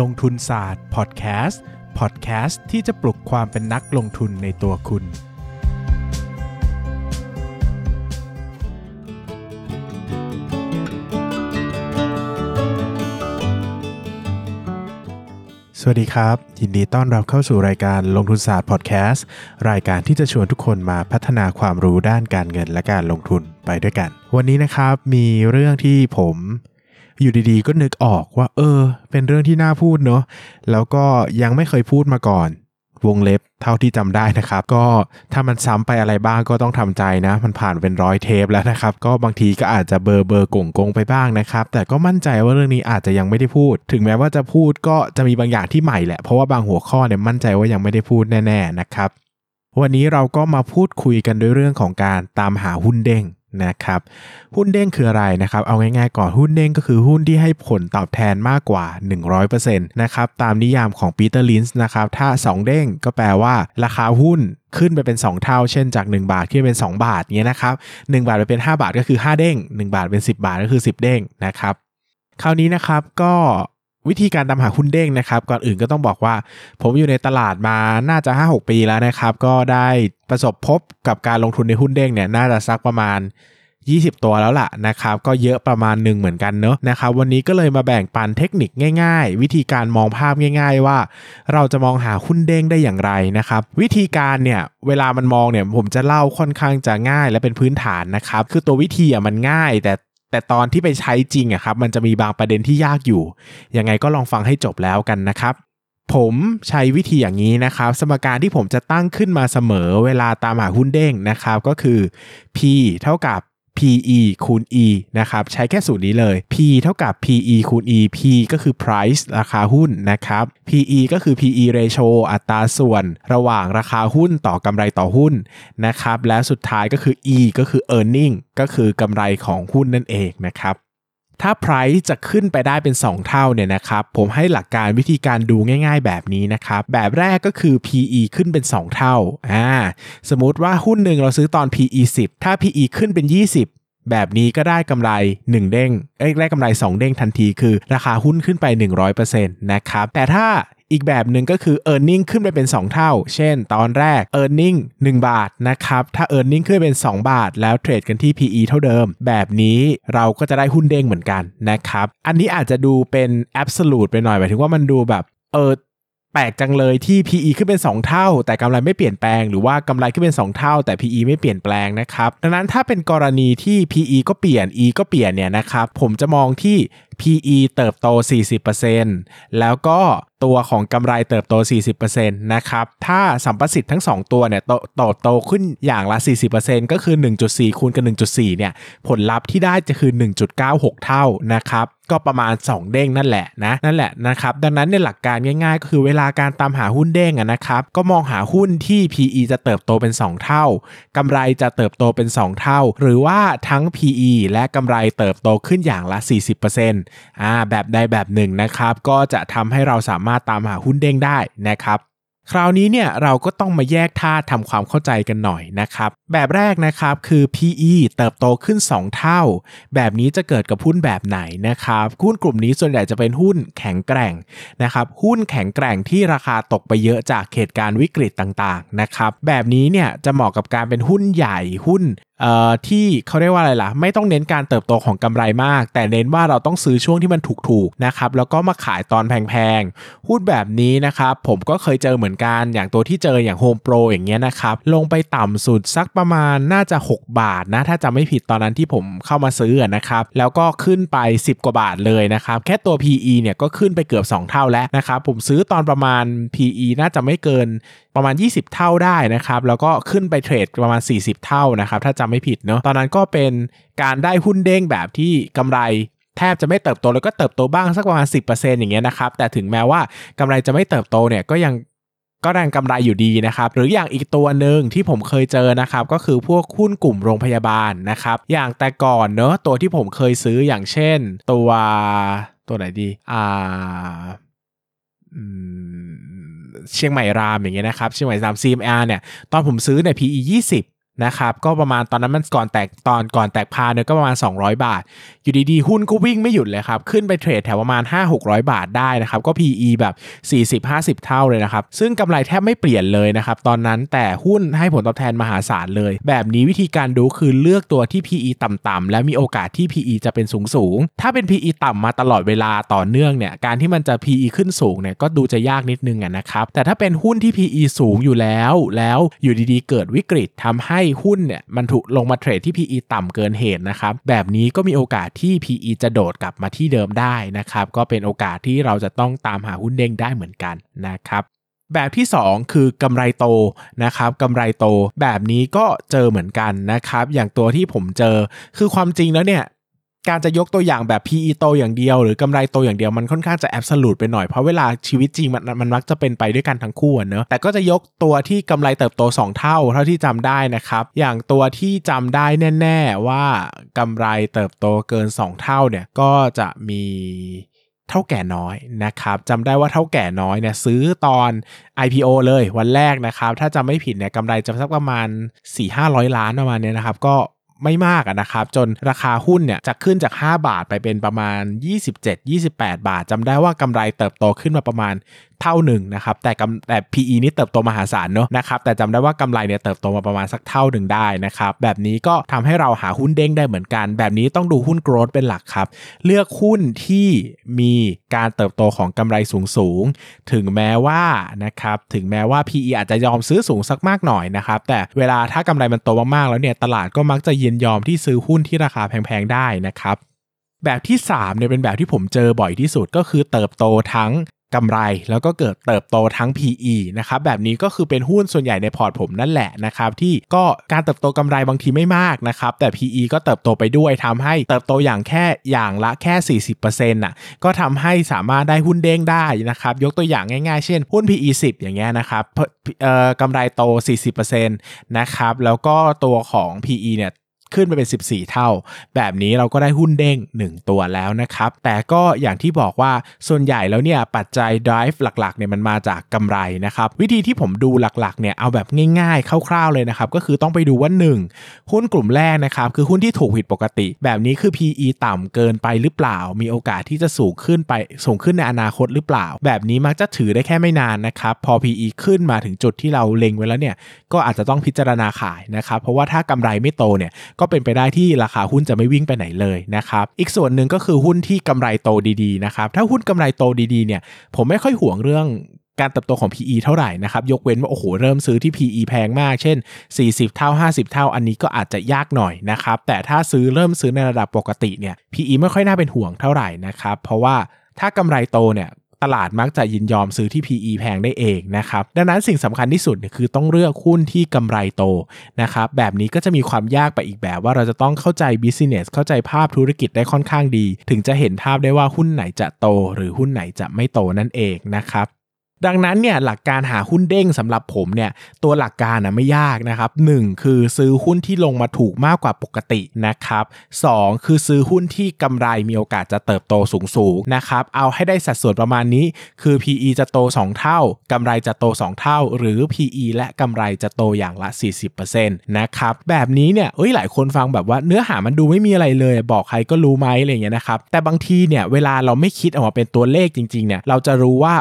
ลงทุนศาสตร์พอดแคสต์พอดแคสต์ที่จะปลุกความเป็นนักลงทุนในตัวคุณ สวัสดีครับ ยินดีต้อนรับเข้าสู่รายการลงทุนศาสตร์พอดแคสต์รายการที่จะชวนทุกคนมาพัฒนาความรู้ด้านการเงินและการลงทุนไปด้วยกัน วันนี้นะครับมีเรื่องที่ผม อยู่ดีๆ ก็นึกออกว่า เออ เป็นเรื่องที่น่าพูดเนอะแล้วก็ยังไม่เคยพูดมาก่อน วงเล็บเท่าที่จำได้นะครับ ก็ถ้ามันซ้ำไปอะไรบ้างก็ต้องทำใจนะ มันผ่านเป็นร้อยเทปแล้วนะครับ ก็บางทีก็อาจจะเบอร์เบอร์กงกงไปบ้างนะครับ แต่ก็มั่นใจว่าเรื่องนี้อาจจะยังไม่ได้พูด ถึงแม้ว่าจะพูดก็จะมีบางอย่างที่ใหม่แหละเพราะว่าบางหัวข้อเนี่ยมั่นใจว่ายังไม่ได้พูดแน่ ๆนะครับ วันนี้เราก็มาพูดคุยกันด้วยเรื่องของการตามหาหุ้นเด้ง นะครับหุ้นเด้งคืออะไรนะครับเอาง่ายๆก่อนหุ้นเด้งก็คือหุ้นที่ให้ผลตอบแทนมากกว่า 100%นะครับตามนิยามของปีเตอร์ลินช์นะครับถ้า 2 เด้งก็แปลว่าราคาหุ้นขึ้นไปเป็น 2 เท่า เช่นจาก 1 บาทขึ้นเป็น 2 บาทเงี้ยนะครับ1บาทไปเป็น 5 บาทก็คือ 5 เด้ง 1 บาทเป็น 10 บาทก็คือ 10 เด้งนะครับคราวนี้นะครับก็วิธีการตามหาหุ้นเด้งนะครับก่อนอื่นก็ต้องบอกว่า ผมอยู่ในตลาดมาน่าจะ 5-6 ปีแล้วนะครับ ก็ได้ ประสบพบกับการลงทุนในหุ้นเด้งเนี่ยน่าจะสักประมาณ 20 ตัวแล้วล่ะนะครับก็เยอะประมาณหนึ่งเหมือนกันเนอะนะครับวันนี้ก็เลยมาแบ่งปันเทคนิคง่าย ๆ วิธีการมองภาพง่าย ๆ ว่า เราจะมองหาหุ้นเด้งได้อย่างไรนะครับวิธีการเนี่ยเวลามันมองเนี่ยผมจะเล่าค่อนข้างจะง่ายและเป็นพื้นฐานนะครับคือตัววิธีอะมันง่ายแต่แต่ตอนที่ไปใช้จริงอะครับมันจะมีบางประเด็นที่ยากอยู่ ยังไงก็ลองฟังให้จบแล้วกันนะครับ ผมใช้วิธีอย่างนี้นะครับ สมการที่ผมจะตั้งขึ้นมาเสมอเวลาตามหาหุ้นเด้งนะครับ ก็คือ P เท่ากับ PE คูณ E นะครับ ใช้แค่สูตรนี้เลย P เท่ากับ PE คูณ E P ก็คือ price ราคาหุ้นนะครับ PE ก็คือ PE ratio อัตราส่วนระหว่างราคาหุ้นต่อกำไรต่อหุ้นนะครับ และสุดท้ายก็คือ E ก็คือ earning ก็คือกำไรของหุ้นนั่นเองนะครับ ถ้า price จะขึ้นไปได้เป็น 2 เท่าเนี่ยนะครับผมให้หลักการวิธีการดูง่าย ๆ แบบนี้นะครับแบบแรกก็คือ PE ขึ้นเป็น 2 เท่าอ่าสมมติว่าหุ้นหนึ่งเราซื้อตอน PE 10 ถ้า PE ขึ้นเป็น 20แบบนี้ก็ได้กำไร 1 เด้ง เอ้ยได้กำไร 2 เด้งทันทีคือ ราคาหุ้นขึ้นไป 100%นะครับ แต่ถ้า อีกแบบหนึ่งก็คือ e a r n i n g ขึ้นไปเป็น 2 เท่า เช่น ตอนแรก e a r n i n g 1 บาทนะครับ ถ้า e a r n i n g ขึ้นเป็น 2 บาท แล้วเทรดกันที่ PE เท่าเดิม แบบนี้เราก็จะได้หุ้นเด้งเหมือนกันนะครับ อันนี้อาจจะดูเป็น absolute ไปหน่อยหมายถึงว่ามันดูแบบเออแปลกจังเลยที่ PE ขึ้นเป็น 2 เท่า แต่กำไรไม่เปลี่ยนแปลง หรือว่ากำไรขึ้นเป็น 2 เท่า แต่ PE ไม่เปลี่ยนแปลงนะครับ ดังนั้นถ้าเป็นกรณีที่ PE ก็เปลี่ยน E ก็เปลี่ยนเนี่ยนะครับ ผมจะมองที่ PE เติบโต 40%แล้วก็ตัวของกำไรเติบโต 40%นะครับ ถ้าสัมประสิทธิ์ทั้ง 2 ตัวเนี่ยโตโตโตขึ้นอย่างละ 40%ก็คือ 1.4 คูณกับ 1.4 เนี่ย ผลลัพธ์ที่ได้จะคือ 1.96 เท่านะครับก็ประมาณ 2 เด้งนั่นแหละนะนั่นแหละนะครับดังนั้นในหลักการง่ายๆ ก็คือเวลาการตามหาหุ้นเด้งนะครับก็มองหาหุ้นที่ PE จะเติบโตเป็น 2 เท่ากำไรจะเติบโตเป็น 2 เท่า หรือว่าทั้ง PE และกำไรเติบโตขึ้นอย่างละ 40%อ่าแบบใดแบบหนึ่งนะครับ ก็จะทำให้เราสามารถตามหาหุ้นเด้งได้นะครับ คราวนี้เนี่ยเราก็ต้องมาแยกธาตุทำความเข้าใจกันหน่อยนะครับ แบบแรกนะครับคือ PE เติบโตขึ้น 2 เท่า แบบนี้จะเกิดกับหุ้นแบบไหนนะครับหุ้นกลุ่มนี้ส่วนใหญ่จะเป็นหุ้นแข็งแกร่งนะครับหุ้นแข็งแกร่งที่ราคาตกไปเยอะจากเหตุการณ์วิกฤตต่างๆนะครับแบบนี้เนี่ยจะเหมาะกับการเป็นหุ้นใหญ่หุ้นที่เขาเรียกว่าอะไรล่ะ ไม่ต้องเน้นการเติบโตของกำไรมาก แต่เน้นว่าเราต้องซื้อช่วงที่มันถูกๆนะครับแล้วก็มาขายตอนแพงๆหุ้นแบบนี้นะครับผมก็เคยเจอเหมือนกันอย่างตัวที่เจออย่าง Home Pro อย่างเงี้ยนะครับลงไปต่ำสุดสักประมาณน่าจะ 6 บาทนะ ถ้าจำไม่ผิดตอนนั้นที่ผมเข้ามาซื้อนะครับแล้วก็ขึ้นไป 10 กว่าบาทเลยนะครับแค่ตัว PE เนี่ยก็ขึ้นไปเกือบ 2 เท่าแล้วนะครับผมซื้อตอนประมาณ PE น่าจะไม่เกิน ประมาณ 20 เท่าได้นะครับ แล้วก็ขึ้นไปเทรดประมาณ 40 เท่านะครับ ถ้าจำไม่ผิดเนาะตอนนั้นก็เป็นการได้หุ้นเด้งแบบที่กำไรแทบจะไม่เติบโตแล้วก็เติบโตบ้างสักประมาณ 10%อย่างเงี้ยนะครับ แต่ถึงแม้ว่ากำไรจะไม่เติบโตเนี่ยก็ยังก็แรงกำไรอยู่ดีนะครับ หรืออย่างอีกตัวหนึ่งที่ผมเคยเจอนะครับ ก็คือพวกหุ้นกลุ่มโรงพยาบาลนะครับ อย่างแต่ก่อนเนอะตัวที่ผมเคยซื้ออย่างเช่น ตัวตัวไหนดี อ่า เชียงใหม่รามอย่างเงี้ยนะครับ เชียงใหม่ราม CMR เนี่ย ตอนผมซื้อเนี่ย PE 20 นะครับก็ประมาณตอนนั้นมันก่อนแตกตอนก่อนแตกพาเนี่ยก็ประมาณ 200 บาท อยู่ดีๆ หุ้นก็วิ่งไม่หยุดเลยครับ ขึ้นไปเทรดแถวประมาณ 5-600 บาทได้นะครับ ก็ PE แบบ 40-50 เท่าเลยนะครับ ซึ่งกำไรแทบไม่เปลี่ยนเลยนะครับ ตอนนั้นแต่หุ้นให้ผลตอบแทนมหาศาลเลย แบบนี้วิธีการดูคือเลือกตัวที่ PE ต่ำๆและมีโอกาสที่ PE จะเป็นสูงๆถ้าเป็น PE ต่ำมาตลอดเวลาต่อเนื่องเนี่ยการที่มันจะ PE ขึ้นสูงเนี่ยก็ดูจะยากนิดนึงนะครับแต่ถ้าเป็นหุ้นที่ PE สูงอยู่แล้ว แล้วอยู่ดีๆ เกิดวิกฤตทำให้หุ้นเนี่ยมันถูกลงมาเทรดที่ PE ต่ำเกินเหตุนะครับ แบบนี้ก็มีโอกาสที่ PE จะโดดกลับมาที่เดิมได้นะครับ ก็เป็นโอกาสที่เราจะต้องตามหาหุ้นเด้งได้เหมือนกันนะครับแบบที่ 2 คือกำไรโตนะครับกำไรโตแบบนี้ก็เจอเหมือนกันนะครับ อย่างตัวที่ผมเจอคือความจริงแล้วเนี่ย การจะยกตัวอย่างแบบ PE โตอย่างเดียว หรือกำไรโตอย่างเดียวมันค่อนข้างจะแอบสูตไปหน่อยเพราะเวลาชีวิตจริงมันมันมักจะเป็นไปด้วยกันทั้งคู่เนอะแต่ก็จะยกตัวที่กำไรเติบโต 2 เท่าเท่าที่จำได้นะครับอย่างตัวที่จำได้แน่ ๆว่ากำไรเติบโตเกิน 2 เท่าเนี่ยก็จะมีเท่าแก่น้อยนะครับจำได้ว่าเท่าแก่น้อยเนี่ยซื้อตอน IPO เลยวันแรกนะครับ ถ้าจำไม่ผิดเนี่ยกำไรจะสักประมาณ4-500 ล้านประมาณนี้นะครับ ก็ ไม่มากนะครับ จนราคาหุ้นเนี่ยจะขึ้นจาก 5 บาทไปเป็นประมาณ 27-28 บาทจำได้ว่ากำไรเติบโตขึ้นมาประมาณเท่าหนึ่งนะครับแต่แต่ PE นี่เติบโตมหาศาลเนอะนะครับแต่จำได้ว่ากำไรเนี่ยเติบโตมาประมาณสักเท่าหนึ่งได้นะครับแบบนี้ก็ทำให้เราหาหุ้นเด้งได้เหมือนกัน แบบนี้ต้องดูหุ้นโกรดเป็นหลักครับ เลือกหุ้นที่มีการเติบโตของกำไรสูงสูงถึงแม้ว่านะครับถึงแม้ว่า PE อาจจะยอมซื้อสูงสักมากหน่อยนะครับแต่เวลาถ้ากำไรมันโตมากๆแล้วเนี่ยตลาดก็มักจะยินยอมที่ซื้อหุ้นที่ราคาแพงๆได้นะครับแบบที่3เนี่ยเป็นแบบที่ผมเจอบ่อยที่สุดก็คือเติบโตทั้ง กำไรแล้วก็เกิดเติบโตทั้ง PE นะครับแบบนี้ก็คือเป็นหุ้นส่วนใหญ่ในพอร์ตผมนั่นแหละนะครับที่ก็การเติบโตกำไรบางทีไม่มากนะครับแต่ PE ก็เติบโตไปด้วยทำให้เติบโตอย่างแค่อย่างละแค่ 40%น่ะก็ทำให้สามารถได้หุ้นเด้งได้นะครับยกตัวอย่างง่ายๆ เช่น หุ้น PE 10 อย่างเงี้ยนะครับกำไรโต 40%นะครับแล้วก็ตัวของ PE เนี่ย ขึ้นไปเป็น 14 เท่า แบบนี้เราก็ได้หุ้นเด้ง 1 ตัวแล้วนะครับ แต่ก็อย่างที่บอกว่าส่วนใหญ่แล้วเนี่ยปัจจัย drive หลักๆเนี่ยมันมาจากกำไรนะครับ วิธีที่ผมดูหลักๆเนี่ยเอาแบบง่ายๆ คร่าวๆเลยนะครับ ก็คือต้องไปดูว่า 1 หุ้นกลุ่มแรกนะครับ คือหุ้นที่ถูกผิดปกติ แบบนี้คือ PE ต่ำเกินไปหรือเปล่า มีโอกาสที่จะสูงขึ้นไปสูงขึ้นในอนาคตหรือเปล่า แบบนี้มักจะถือได้แค่ไม่นานนะครับพอ PE ขึ้นมาถึงจุดที่เราเล็งไว้แล้วเนี่ยก็อาจจะต้องพิจารณาขายนะครับเพราะว่าถ้ากำไรไม่โตเนี่ยก็เป็นไปได้ที่ราคาหุ้นจะไม่วิ่งไปไหนเลยนะครับอีกส่วนหนึ่งก็คือหุ้นที่กำไรโตดีๆนะครับถ้าหุ้นกำไรโตดีๆเนี่ยผมไม่ค่อยห่วงเรื่องการเติบโตของ PE เท่าไหร่นะครับ ยกเว้นว่า โอ้โห เริ่มซื้อที่ PE แพงมาก เช่น 40 เท่า 50 เท่า อันนี้ก็อาจจะยากหน่อยนะครับ แต่ถ้าซื้อเริ่มซื้อในระดับปกติเนี่ย PE ไม่ค่อยน่าเป็นห่วงเท่าไหร่นะครับ เพราะว่าถ้ากำไรโตเนี่ย ตลาดมักจะยินยอมซื้อที่ PE แพงได้เองนะครับ ดังนั้นสิ่งสำคัญที่สุดคือต้องเลือกหุ้นที่กำไรโตนะครับ แบบนี้ก็จะมีความยากไปอีกแบบว่าเราจะต้องเข้าใจ business เข้าใจภาพธุรกิจได้ค่อนข้างดี ถึงจะเห็นภาพได้ว่าหุ้นไหนจะโต หรือหุ้นไหนจะไม่โตนั่นเองนะครับ ดังนั้นเนี่ยหลักการหาหุ้นเด้งสำหรับผมเนี่ยตัวหลักการนะไม่ยากนะครับ 1 คือซื้อหุ้นที่ลงมาถูกมากกว่าปกตินะครับ2คือซื้อหุ้นที่กำไรมีโอกาสจะเติบโตสูงๆนะครับเอาให้ได้สัดส่วนประมาณนี้ คือ PE จะโต 2 เท่ากำไรจะโต 2 เท่า หรือ PE และกำไรจะโตอย่างละ 40%นะครับแบบนี้เนี่ยเอ้ยหลายคนฟังแบบว่าเนื้อหามันดูไม่มีอะไรเลย บอกใครก็รู้ไหมอะไรเงี้ยนะครับแต่บางทีเนี่ยเวลาเราไม่คิดออกมาเป็นตัวเลขจริงๆเนี่ยเราจะรู้ว่า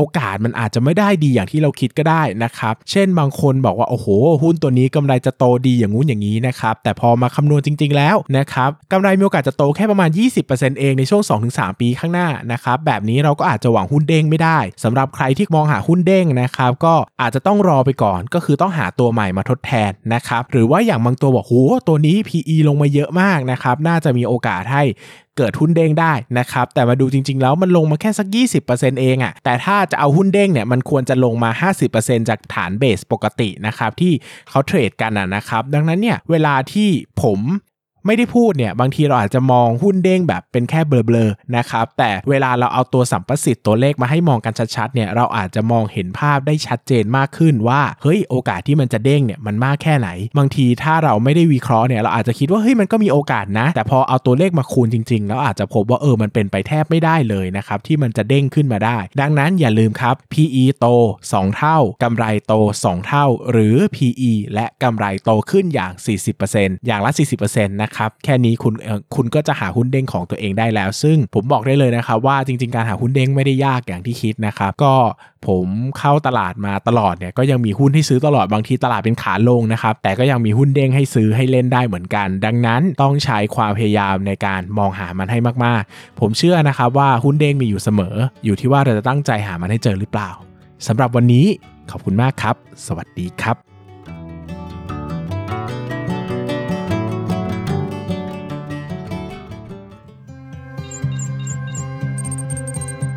โอกาสมันอาจจะไม่ได้ดีอย่างที่เราคิดก็ได้นะครับ เช่นบางคนบอกว่า โอ้โห หุ้นตัวนี้กำไรจะโตดีอย่างงู้นอย่างนี้นะครับ แต่พอมาคำนวณจริง ๆ แล้วนะครับกำไรมีโอกาสจะโตแค่ประมาณ 20%เองในช่วง 2-3 ปีข้างหน้านะครับ แบบนี้เราก็อาจจะหวังหุ้นเด้งไม่ได้สำหรับใครที่มองหาหุ้นเด้งนะครับก็อาจจะต้องรอไปก่อน ก็คือต้องหาตัวใหม่มาทดแทนนะครับหรือว่าอย่างบางตัวบอกโหตัวนี้ PE ลงมาเยอะมากนะครับน่าจะมีโอกาสให้เกิดหุ้นเด้งได้นะครับแต่มาดูจริง ๆ แล้วมันลงมาแค่สัก 20%เองอะ่ะแต่ถ้าจะเอาหุ้นเด้งเนี่ยมันควรจะลงมา 50%จากฐานเบสปกตินะครับที่เขาเทรดกันนะครับดังนั้นเนี่ยเวลาที่ผม ไม่ได้พูดเนี่ยบางทีเราอาจจะมองหุ้นเด้งแบบเป็นแค่เบลอๆนะครับแต่เวลาเราเอาตัวสัมประสิทธิ์ตัวเลขมาให้มองกันชัดๆเนี่ยเราอาจจะมองเห็นภาพได้ชัดเจนมากขึ้นว่าเฮ้ยโอกาสที่มันจะเด้งเนี่ยมันมากแค่ไหน บางทีถ้าเราไม่ได้วิเคราะห์เนี่ยเราอาจจะคิดว่าเฮ้ยมันก็มีโอกาสนะ แต่พอเอาตัวเลขมาคูณจริงๆ แล้วอาจจะพบว่าเออมันเป็นไปแทบไม่ได้เลยนะครับที่มันจะเด้งขึ้นมาได้ ดังนั้นอย่าลืมครับ PE โต 2 เท่ากำไรโต 2 เท่า หรือ PE และกำไรโตขึ้นอย่าง 40%อย่างละ 40%นะครับแค่นี้คุณคุณก็จะหาหุ้นเด้งของตัวเองได้แล้ว ซึ่งผมบอกได้เลยนะครับว่าจริง ๆ การหาหุ้นเด้งไม่ได้ยากอย่างที่คิดนะครับก็ผมเข้าตลาดมาตลอดเนี่ยก็ยังมีหุ้นให้ซื้อตลอดบางทีตลาดเป็นขาลงนะครับแต่ก็ยังมีหุ้นเด้งให้ซื้อให้เล่นได้เหมือนกัน ดังนั้นต้องใช้ความพยายามในการมองหามันให้มากๆ ผมเชื่อนะครับว่าหุ้นเด้งมีอยู่เสมอ อยู่ที่ว่าเราจะตั้งใจหามันให้เจอหรือเปล่าสำหรับวันนี้ขอบคุณมากครับ สวัสดีครับ